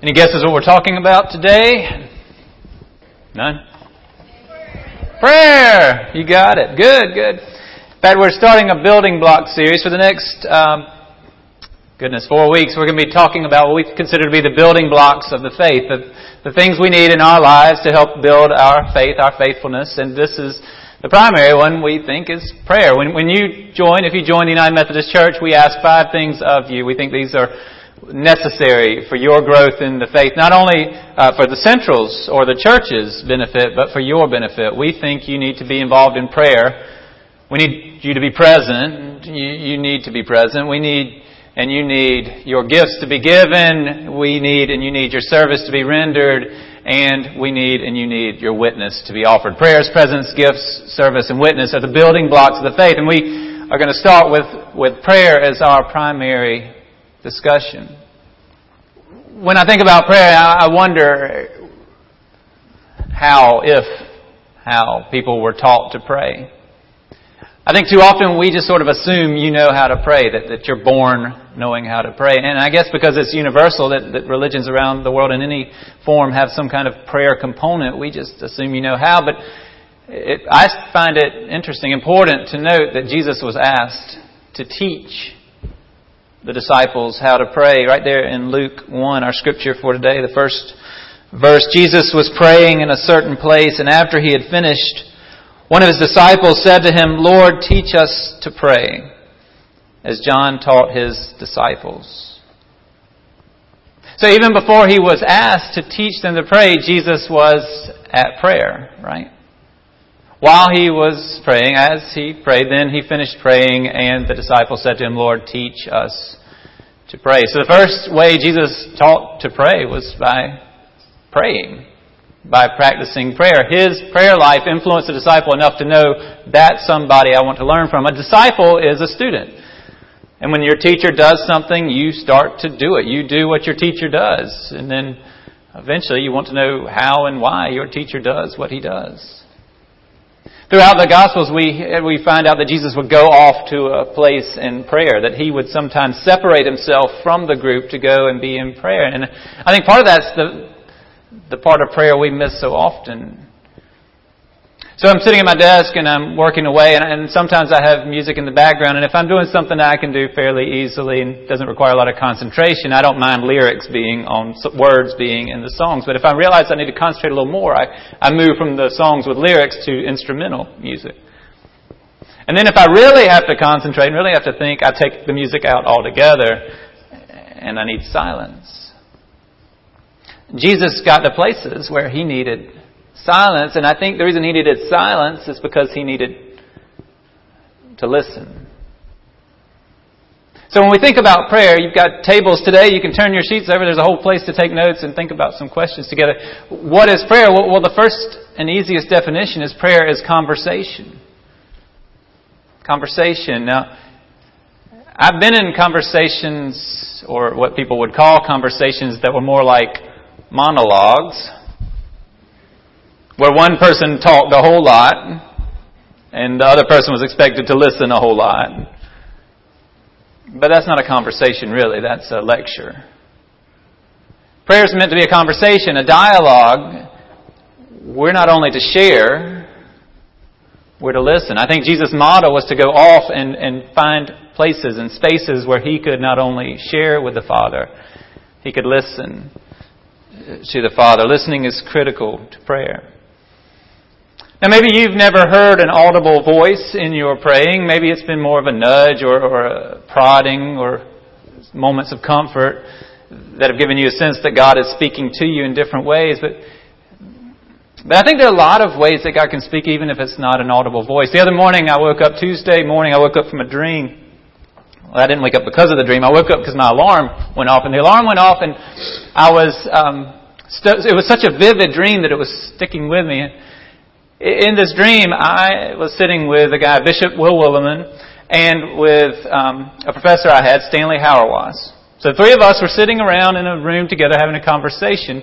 Any guesses what we're talking about today? None? Prayer! You got it. Good, good. In fact, we're starting a building block series for the next, um, goodness, four weeks. We're going to be talking about what we consider to be the building blocks of the faith, the, the things we need in our lives to help build our faith, our faithfulness, and this is the primary one we think is prayer. When, when you join, if you join the United Methodist Church, we ask five things of you. We think these are necessary for your growth in the faith, not only uh, for the centrals or the church's benefit, but for your benefit. We think you need to be involved in prayer. We need you to be present. You, you need to be present. We need and you need your gifts to be given. We need and you need your service to be rendered. And we need and you need your witness to be offered. Prayers, presence, gifts, service, and witness are the building blocks of the faith. And we are going to start with, with prayer as our primary discussion. When I think about prayer, I wonder how, if, how people were taught to pray. I think too often we just sort of assume you know how to pray, that, that you're born knowing how to pray. And I guess because it's universal that, that religions around the world in any form have some kind of prayer component, we just assume you know how. But it, I find it interesting, important to note that Jesus was asked to teach the disciples how to pray. Right there in Luke 1, our scripture for today, the first verse, Jesus was praying in a certain place, and after he had finished, one of his disciples said to him, Lord, teach us to pray, as John taught his disciples. So even before he was asked to teach them to pray, Jesus was at prayer, right? While he was praying, as he prayed, then he finished praying, and the disciples said to him, Lord, teach us to pray. So the first way Jesus taught to pray was by praying, by practicing prayer. His prayer life influenced the disciple enough to know that's somebody I want to learn from. A disciple is a student. And when your teacher does something, you start to do it. You do what your teacher does. And then eventually you want to know how and why your teacher does what he does. Throughout the Gospels, we, we find out that Jesus would go off to a place in prayer, that he would sometimes separate himself from the group to go and be in prayer. And I think part of that's the, the part of prayer we miss so often. So I'm sitting at my desk and I'm working away, and, and, sometimes I have music in the background. And if I'm doing something that I can do fairly easily and doesn't require a lot of concentration, I don't mind lyrics being on words being in the songs. But if I realize I need to concentrate a little more, I, I move from the songs with lyrics to instrumental music. And then if I really have to concentrate and really have to think, I take the music out altogether, and I need silence. Jesus got to places where he needed silence, and I think the reason he needed silence is because he needed to listen. So when we think about prayer, you've got tables today, you can turn your sheets over, there's a whole place to take notes and think about some questions together. What is prayer? Well, the first and easiest definition is prayer is conversation. Conversation. Now, I've been in conversations, or what people would call conversations, that were more like monologues where one person talked a whole lot and the other person was expected to listen a whole lot. But that's not a conversation, really. That's a lecture. Prayer is meant to be a conversation, a dialogue. We're not only to share, we're to listen. I think Jesus' motto was to go off and, and find places and spaces where he could not only share with the Father, he could listen to the Father. Listening is critical to prayer. Now, maybe you've never heard an audible voice in your praying. Maybe it's been more of a nudge or, or a prodding or moments of comfort that have given you a sense that God is speaking to you in different ways. But, but I think there are a lot of ways that God can speak even if it's not an audible voice. The other morning I woke up, Tuesday morning, I woke up from a dream. Well, I didn't wake up because of the dream. I woke up because my alarm went off, and the alarm went off, and I was, um, st- it was such a vivid dream that it was sticking with me. In this dream, I was sitting with a guy, Bishop Will Willimon, and with um, a professor I had, Stanley Hauerwas. So three of us were sitting around in a room together having a conversation.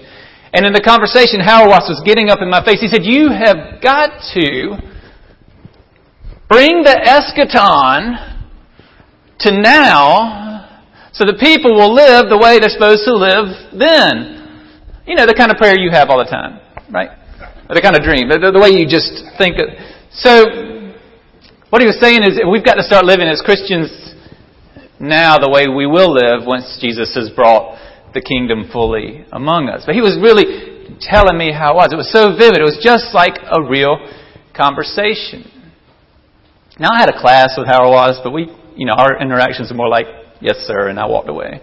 And in the conversation, Hauerwas was getting up in my face. He said, You have got to bring the eschaton to now so the people will live the way they're supposed to live then. You know, the kind of prayer you have all the time, right? The kind of dream, the, the way you just think. So, what he was saying is we've got to start living as Christians now the way we will live once Jesus has brought the kingdom fully among us. But he was really telling me how it was. It was so vivid. It was just like a real conversation. Now I had a class with Hauerwas, but we, you know, our interactions are more like, yes sir, and I walked away.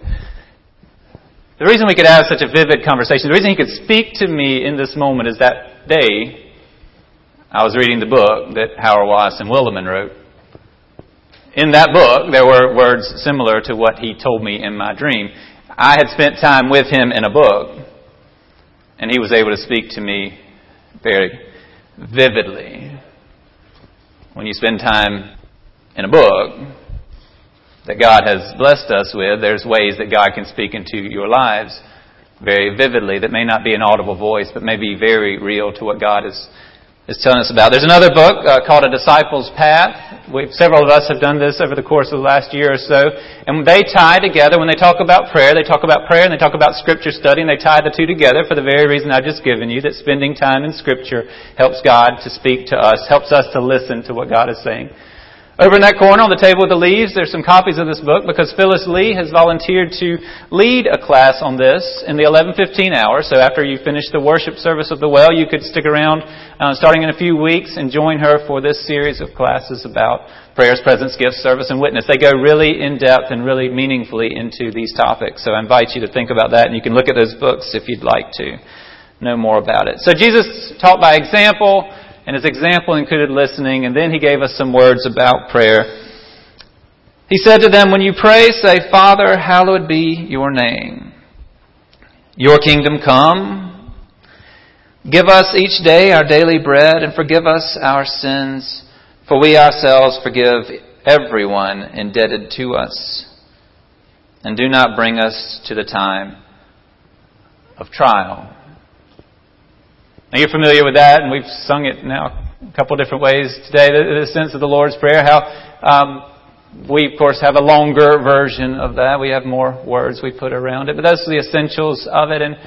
The reason we could have such a vivid conversation, the reason he could speak to me in this moment is that day I was reading the book that Hauerwas and Willimon wrote. In that book, there were words similar to what he told me in my dream. I had spent time with him in a book, and he was able to speak to me very vividly. When you spend time in a book that God has blessed us with, there's ways that God can speak into your lives very vividly that may not be an audible voice, but may be very real to what God is is telling us about. There's another book uh, called A Disciple's Path. We've, several of us have done this over the course of the last year or so. And they tie together, when they talk about prayer, they talk about prayer and they talk about scripture study and they tie the two together for the very reason I've just given you, that spending time in scripture helps God to speak to us, helps us to listen to what God is saying. Over in that corner on the table with the leaves, there's some copies of this book because Phyllis Lee has volunteered to lead a class on this in the 11:15 hour. So after you finish the worship service of the well, you could stick around uh, starting in a few weeks and join her for this series of classes about prayers, presence, gifts, service, and witness. They go really in depth and really meaningfully into these topics. So I invite you to think about that, and you can look at those books if you'd like to know more about it. So Jesus taught by example and his example included listening, and then he gave us some words about prayer. He said to them, When you pray, say, Father, hallowed be your name. Your kingdom come. Give us each day our daily bread, and forgive us our sins, for we ourselves forgive everyone indebted to us. And do not bring us to the time of trial. Now you're familiar with that, and we've sung it now a couple different ways today. The, the sense of the Lord's Prayer, how um, we, of course, have a longer version of that. We have more words we put around it, but those are the essentials of it. And,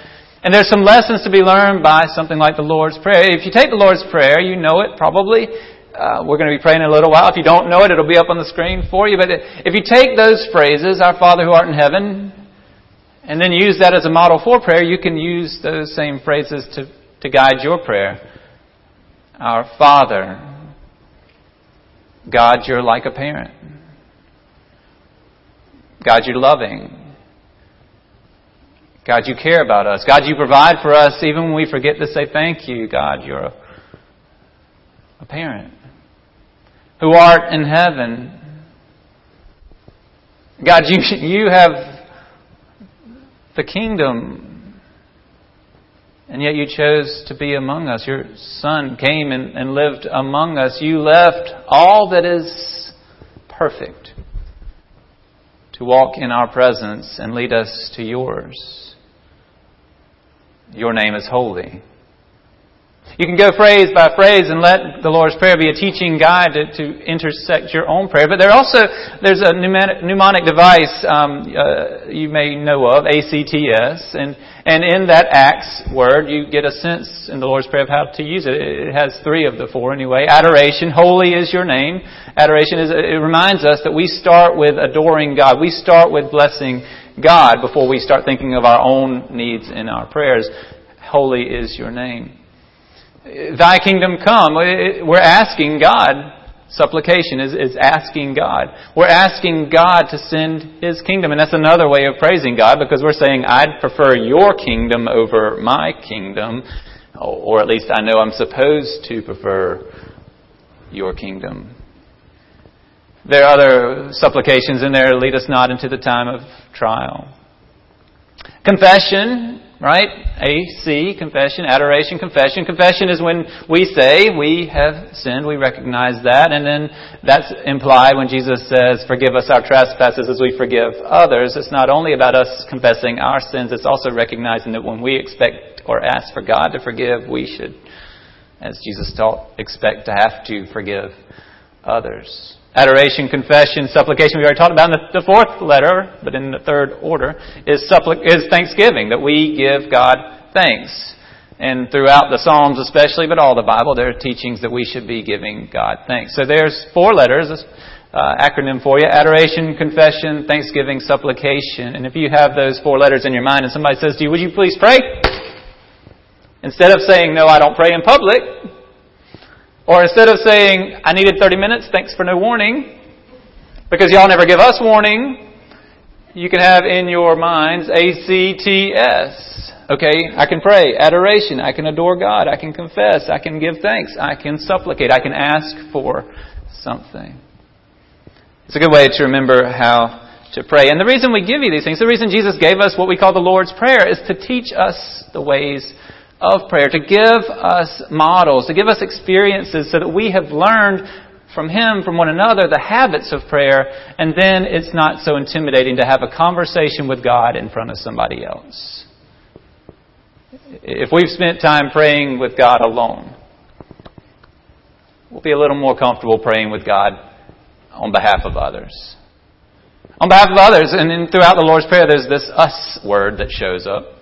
and there's some lessons to be learned by something like the Lord's Prayer. If you take the Lord's Prayer, you know it probably. Uh, we're going to be praying in a little while. If you don't know it, it'll be up on the screen for you. But if you take those phrases, Our Father who art in heaven, and then use that as a model for prayer, you can use those same phrases to to guide your prayer. Our Father, God, you're like a parent. God, you're loving. God, you care about us. God, you provide for us even when we forget to say thank you. God, you're a, a parent. Who art in heaven. God, you, you have the kingdom and yet you chose to be among us. Your Son came and, and lived among us. You left all that is perfect to walk in our presence and lead us to yours. Your name is holy. You can go phrase by phrase and let the Lord's Prayer be a teaching guide to, to intersect your own prayer. But there also there's a mnemonic, mnemonic device um, uh, you may know of, ACTS, and and in that ACTS word you get a sense in the Lord's Prayer of how to use it. It has three of the four anyway. Adoration, holy is your name. Adoration is it reminds us that we start with adoring God. We start with blessing God before we start thinking of our own needs in our prayers. Holy is your name. Thy kingdom come. We're asking God. Supplication is, is asking God. We're asking God to send His kingdom. And that's another way of praising God because we're saying, I'd prefer your kingdom over my kingdom. Or at least I know I'm supposed to prefer your kingdom. There are other supplications in there. Lead us not into the time of trial. Confession right? AC, confession, adoration, confession. Confession is when we say we have sinned, we recognize that, and then that's implied when Jesus says, forgive us our trespasses as we forgive others. It's not only about us confessing our sins, it's also recognizing that when we expect or ask for God to forgive, we should, as Jesus taught, expect to have to forgive others. Adoration, confession, supplication, we already talked about in the, fourth letter, but in the third order, is, suppli- is thanksgiving, that we give God thanks. And throughout the Psalms especially, but all the Bible, there are teachings that we should be giving God thanks. So there's four letters, uh, acronym for you. Adoration, confession, thanksgiving, supplication. And if you have those four letters in your mind and somebody says to you, would you please pray? Instead of saying, no, I don't pray in public, or instead of saying, I needed 30 minutes, thanks for no warning, because y'all never give us warning, you can have in your minds ACTS. Okay, I can pray, adoration, I can adore God, I can confess, I can give thanks, I can supplicate, I can ask for something. It's a good way to remember how to pray. And the reason we give you these things, the reason Jesus gave us what we call the Lord's Prayer is to teach us the ways of prayer, to give us models, to give us experiences so that we have learned from Him, from one another, the habits of prayer, and then it's not so intimidating to have a conversation with God in front of somebody else. If we've spent time praying with God alone, we'll be a little more comfortable praying with God on behalf of others. On behalf of others, and then throughout the Lord's Prayer, there's this us word that shows up.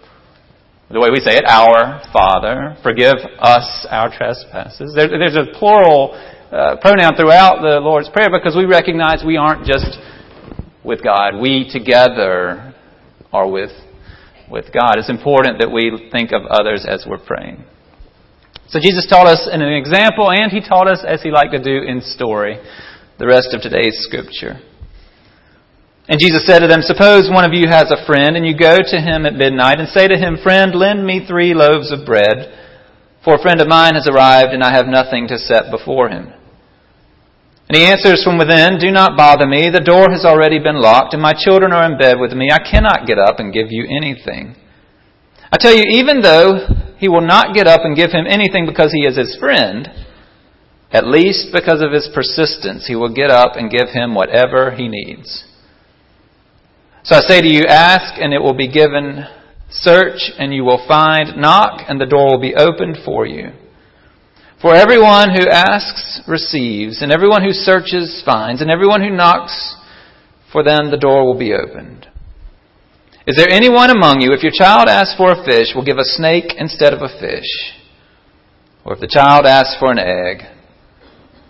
The way we say it, our Father, forgive us our trespasses. There, there's a plural uh, pronoun throughout the Lord's Prayer because we recognize we aren't just with God. We together are with with God. It's important that we think of others as we're praying. So Jesus taught us in an example, and he taught us as he liked to do in story, the rest of today's scripture. And Jesus said to them, Suppose one of you has a friend, and you go to him at midnight and say to him, Friend, lend me three loaves of bread, for a friend of mine has arrived, and I have nothing to set before him. And he answers from within, Do not bother me. The door has already been locked, and my children are in bed with me. I cannot get up and give you anything. I tell you, even though he will not get up and give him anything because he is his friend, at least because of his persistence, he will get up and give him whatever he needs. So I say to you, ask and it will be given. Search and you will find. Knock and the door will be opened for you. For everyone who asks receives, and everyone who searches finds, and everyone who knocks, for them the door will be opened. Is there anyone among you, if your child asks for a fish, will give a snake instead of a fish? Or if the child asks for an egg,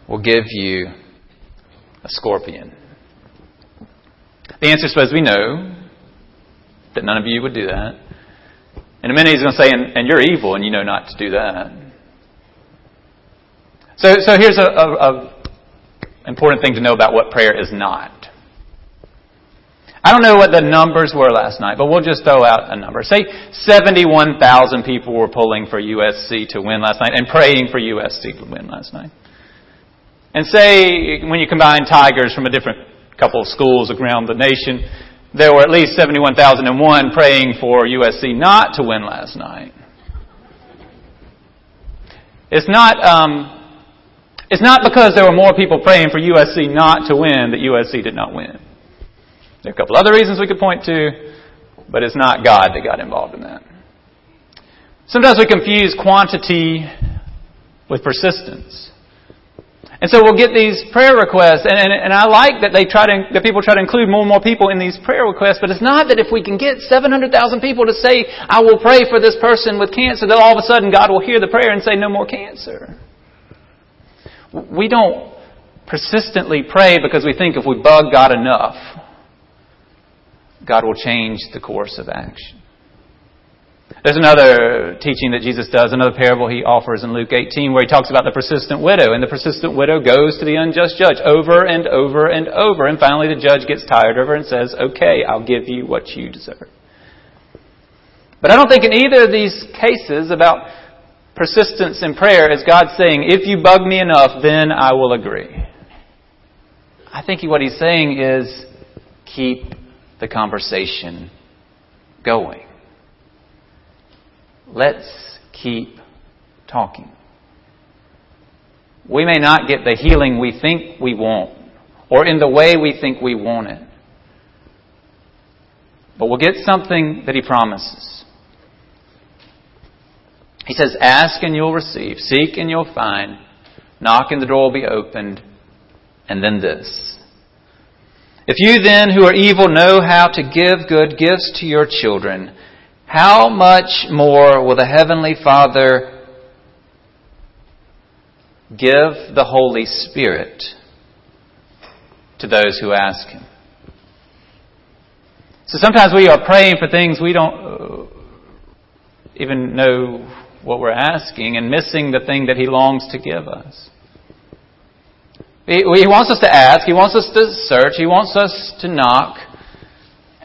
will give you a scorpion? The answer is, we know that none of you would do that. In a minute, he's going to say, and, and you're evil, and you know not to do that. So, so here's a, a, a important thing to know about what prayer is not. I don't know what the numbers were last night, but we'll just throw out a number. Say 71,000 people were pulling for USC to win last night and praying for USC to win last night. And say when you combine Tigers from a different couple of schools around the nation, there were at least 71,001 praying for USC not to win last night. It's not, um, it's not because there were more people praying for USC not to win that USC did not win. There are a couple other reasons we could point to, but it's not God that got involved in that. Sometimes we confuse quantity with persistence. And so we'll get these prayer requests, and, and, and, I like that they try to, that people try to include more and more people in these prayer requests, but it's not that if we can get 700,000 people to say, I will pray for this person with cancer, that all of a sudden God will hear the prayer and say, no more cancer. We don't persistently pray because we think if we bug God enough, God will change the course of action. There's another teaching that Jesus does, another parable he offers in Luke 18 where he talks about the persistent widow. And the persistent widow goes to the unjust judge over and over and over. And finally the judge gets tired of her and says, okay, I'll give you what you deserve. But I don't think in either of these cases about persistence in prayer is God saying, if you bug me enough, then I will agree. I think what he's saying is keep the conversation going. Let's keep talking. We may not get the healing we think we want or in the way we think we want it. But we'll get something that he promises. He says, Ask and you'll receive, seek and you'll find, knock and the door will be opened, and then this. If you then who are evil know how to give good gifts to your children, how much more will the Heavenly Father give the Holy Spirit to those who ask Him? So sometimes we are praying for things we don't uh, even know what we're asking and missing the thing that He longs to give us. He, he wants us to ask. He wants us to search. He wants us to knock.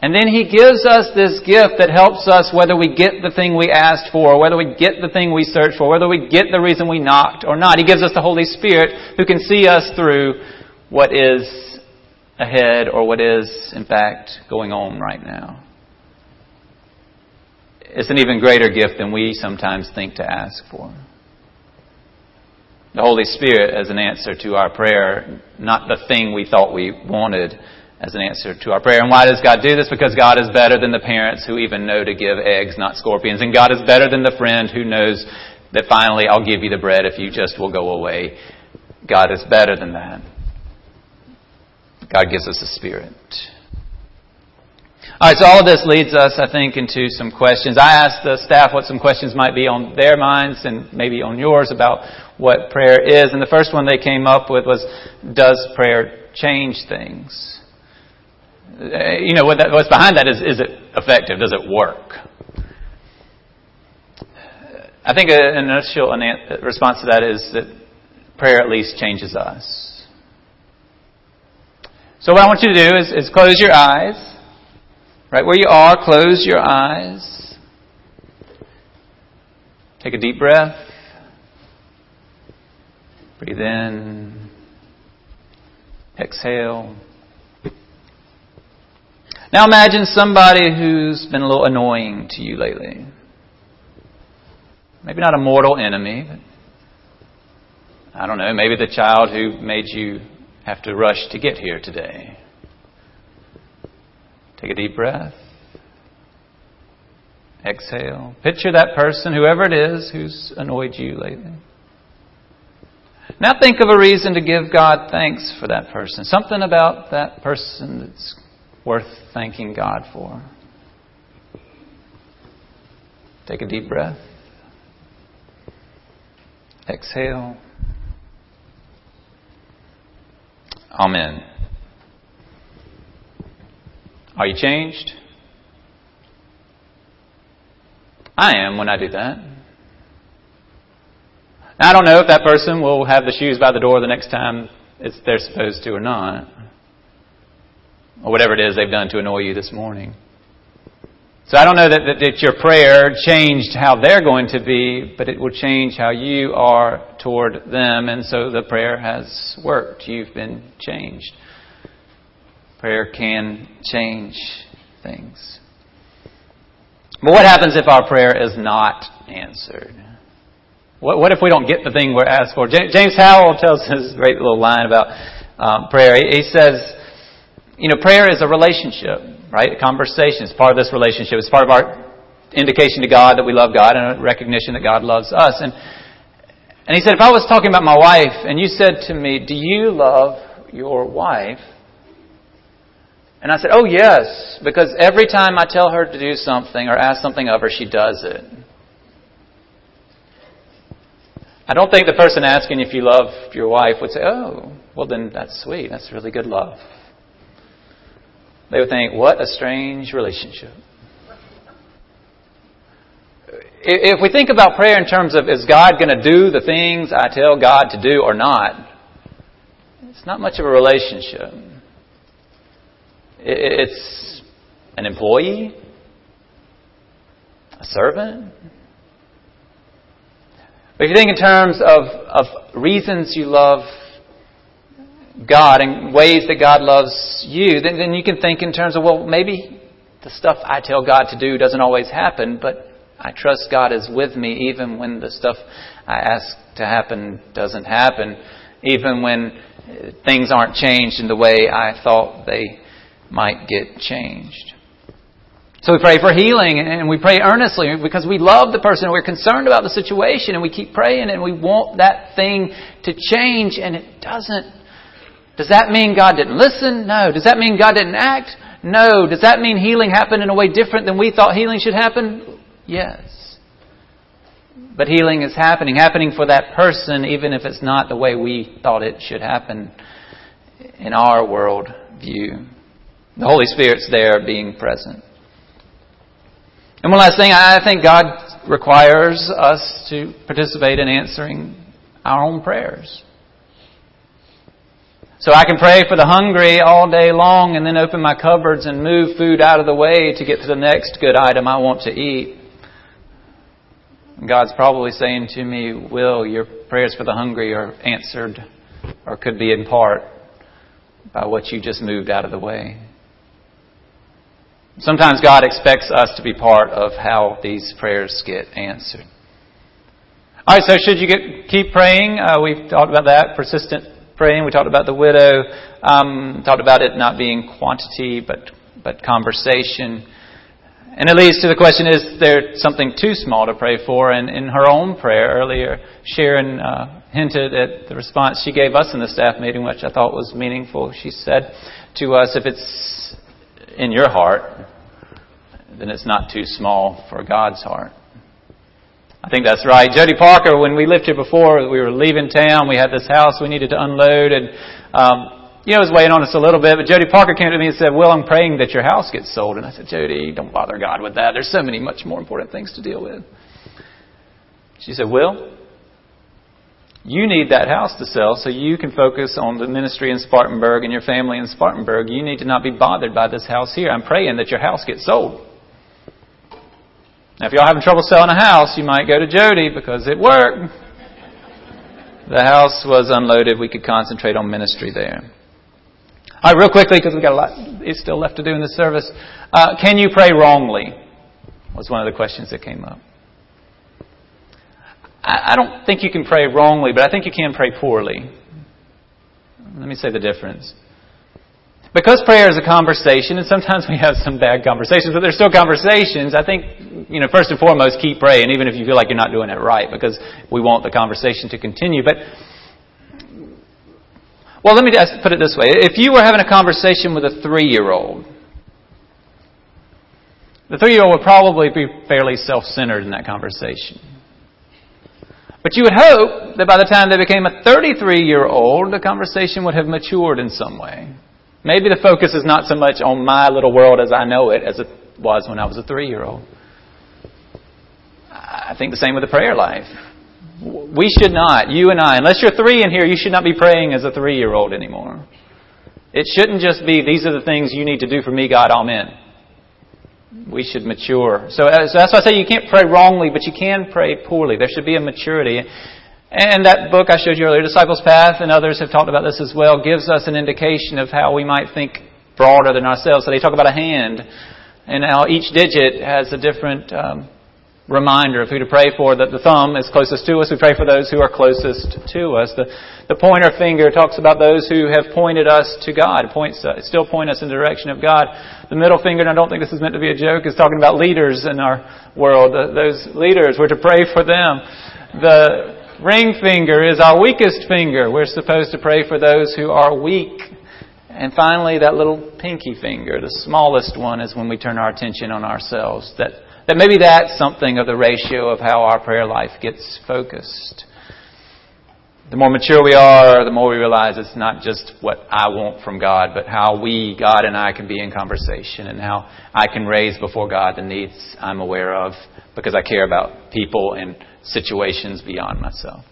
And then He gives us this gift that helps us whether we get the thing we asked for, whether we get the thing we searched for, whether we get the reason we knocked or not. He gives us the Holy Spirit who can see us through what is ahead or what is, in fact, going on right now. It's an even greater gift than we sometimes think to ask for. The Holy Spirit as an answer to our prayer, not the thing we thought we wanted as an answer to our prayer. And why does God do this? Because God is better than the parents who even know to give eggs, not scorpions. And God is better than the friend who knows that finally I'll give you the bread if you just will go away. God is better than that. God gives us a spirit. All right, so all of this leads us, I think, into some questions. I asked the staff what some questions might be on their minds and maybe on yours about what prayer is. And the first one they came up with was, does prayer change things? Uh, you know, what's behind that is, is it effective? Does it work? I think an initial response to that is that prayer at least changes us. So what I want you to do is, is close your eyes. Right where you are, close your eyes. Take a deep breath. Breathe in. Exhale. Now imagine somebody who's been a little annoying to you lately. Maybe not a mortal enemy, but I don't know, maybe the child who made you have to rush to get here today. Take a deep breath. Exhale. Picture that person, whoever it is, who's annoyed you lately. Now think of a reason to give God thanks for that person. Something about that person that's worth thanking God for. Take a deep breath. Exhale. Amen. Are you changed? I am when I do that. Now, I don't know if that person will have the shoes by the door the next time they're supposed to or not. Or whatever it is they've done to annoy you this morning. So I don't know that, that, that, your prayer changed how they're going to be, but it will change how you are toward them. And so the prayer has worked. You've been changed. Prayer can change things. But what happens if our prayer is not answered? What, what if we don't get the thing we're asked for? James Howell tells this great little line about um, prayer. He, he says, you know, prayer is a relationship right? A conversation is part of this relationship. It's part of our indication to God that we love God and a recognition that God loves us. And, and he said, if I was talking about my wife and you said to me, do you love your wife? And I said, oh yes, because every time I tell her to do something or ask something of her, she does it. I don't think the person asking if you love your wife would say, oh, well then that's sweet. That's really good love they would think, what a strange relationship. If we think about prayer in terms of is God going to do the things I tell God to do or not, it's not much of a relationship. It's an employee, a servant. But if you think in terms of, of reasons you love God and ways that God loves you, then, then you can think in terms of, well, maybe the stuff I tell God to do doesn't always happen, but I trust God is with me even when the stuff I ask to happen doesn't happen, even when uh, things aren't changed in the way I thought they might get changed. So we pray for healing and we pray earnestly because we love the person and we're concerned about the situation and we keep praying and we want that thing to change and it doesn't does that mean God didn't listen? No. Does that mean God didn't act? No. Does that mean healing happened in a way different than we thought healing should happen? Yes. But healing is happening, happening for that person, even if it's not the way we thought it should happen in our world view. The Holy Spirit's there being present. And one last thing, I think God requires us to participate in answering our own prayers. So I can pray for the hungry all day long and then open my cupboards and move food out of the way to get to the next good item I want to eat. God's probably saying to me, Will, your prayers for the hungry are answered or could be in part by what you just moved out of the way. Sometimes God expects us to be part of how these prayers get answered. All right, so should you get, keep praying? Uh, we've talked about that, persistent praying. We talked about the widow. Um, talked about it not being quantity, but but conversation. And it leads to the question: Is there something too small to pray for? And in her own prayer earlier, Sharon uh, hinted at the response she gave us in the staff meeting, which I thought was meaningful. She said to us, "If it's in your heart, then it's not too small for God's heart." I think that's right. Jody Parker, when we lived here before, we were leaving town. We had this house we needed to unload, and um, you know, it was weighing on us a little bit. But Jody Parker came to me and said, "Well, I'm praying that your house gets sold." And I said, "Jody, don't bother God with that. There's so many much more important things to deal with." She said, "Will, you need that house to sell so you can focus on the ministry in Spartanburg and your family in Spartanburg. You need to not be bothered by this house here. I'm praying that your house gets sold." Now, if y'all having trouble selling a house, you might go to Jody because it worked. The house was unloaded. We could concentrate on ministry there. All right, real quickly, because we've got a lot it's still left to do in this service. Uh, can you pray wrongly? Was one of the questions that came up. I, I don't think you can pray wrongly, but I think you can pray poorly. Let me say the difference. Because prayer is a conversation, and sometimes we have some bad conversations, but they're still conversations, I think, you know, first and foremost, keep praying, even if you feel like you're not doing it right, because we want the conversation to continue. But, well, let me just put it this way. If you were having a conversation with a three-year-old, the three-year-old would probably be fairly self-centered in that conversation. But you would hope that by the time they became a 33-year-old, the conversation would have matured in some way. Maybe the focus is not so much on my little world as I know it as it was when I was a three year old. I think the same with the prayer life. We should not, you and I, unless you're three in here, you should not be praying as a three year old anymore. It shouldn't just be, these are the things you need to do for me, God, amen. We should mature. So, uh, so that's why I say you can't pray wrongly, but you can pray poorly. There should be a maturity. And that book I showed you earlier, Disciples Path, and others have talked about this as well, gives us an indication of how we might think broader than ourselves. So they talk about a hand, and how each digit has a different um, reminder of who to pray for. That the thumb is closest to us, we pray for those who are closest to us. The, the pointer finger talks about those who have pointed us to God, points uh, still point us in the direction of God. The middle finger, and I don't think this is meant to be a joke, is talking about leaders in our world. The, those leaders, we're to pray for them. The ring finger is our weakest finger. We're supposed to pray for those who are weak. And finally, that little pinky finger, the smallest one, is when we turn our attention on ourselves. That, that maybe that's something of the ratio of how our prayer life gets focused. The more mature we are, the more we realize it's not just what I want from God, but how we, God and I, can be in conversation and how I can raise before God the needs I'm aware of because I care about people and situations beyond myself.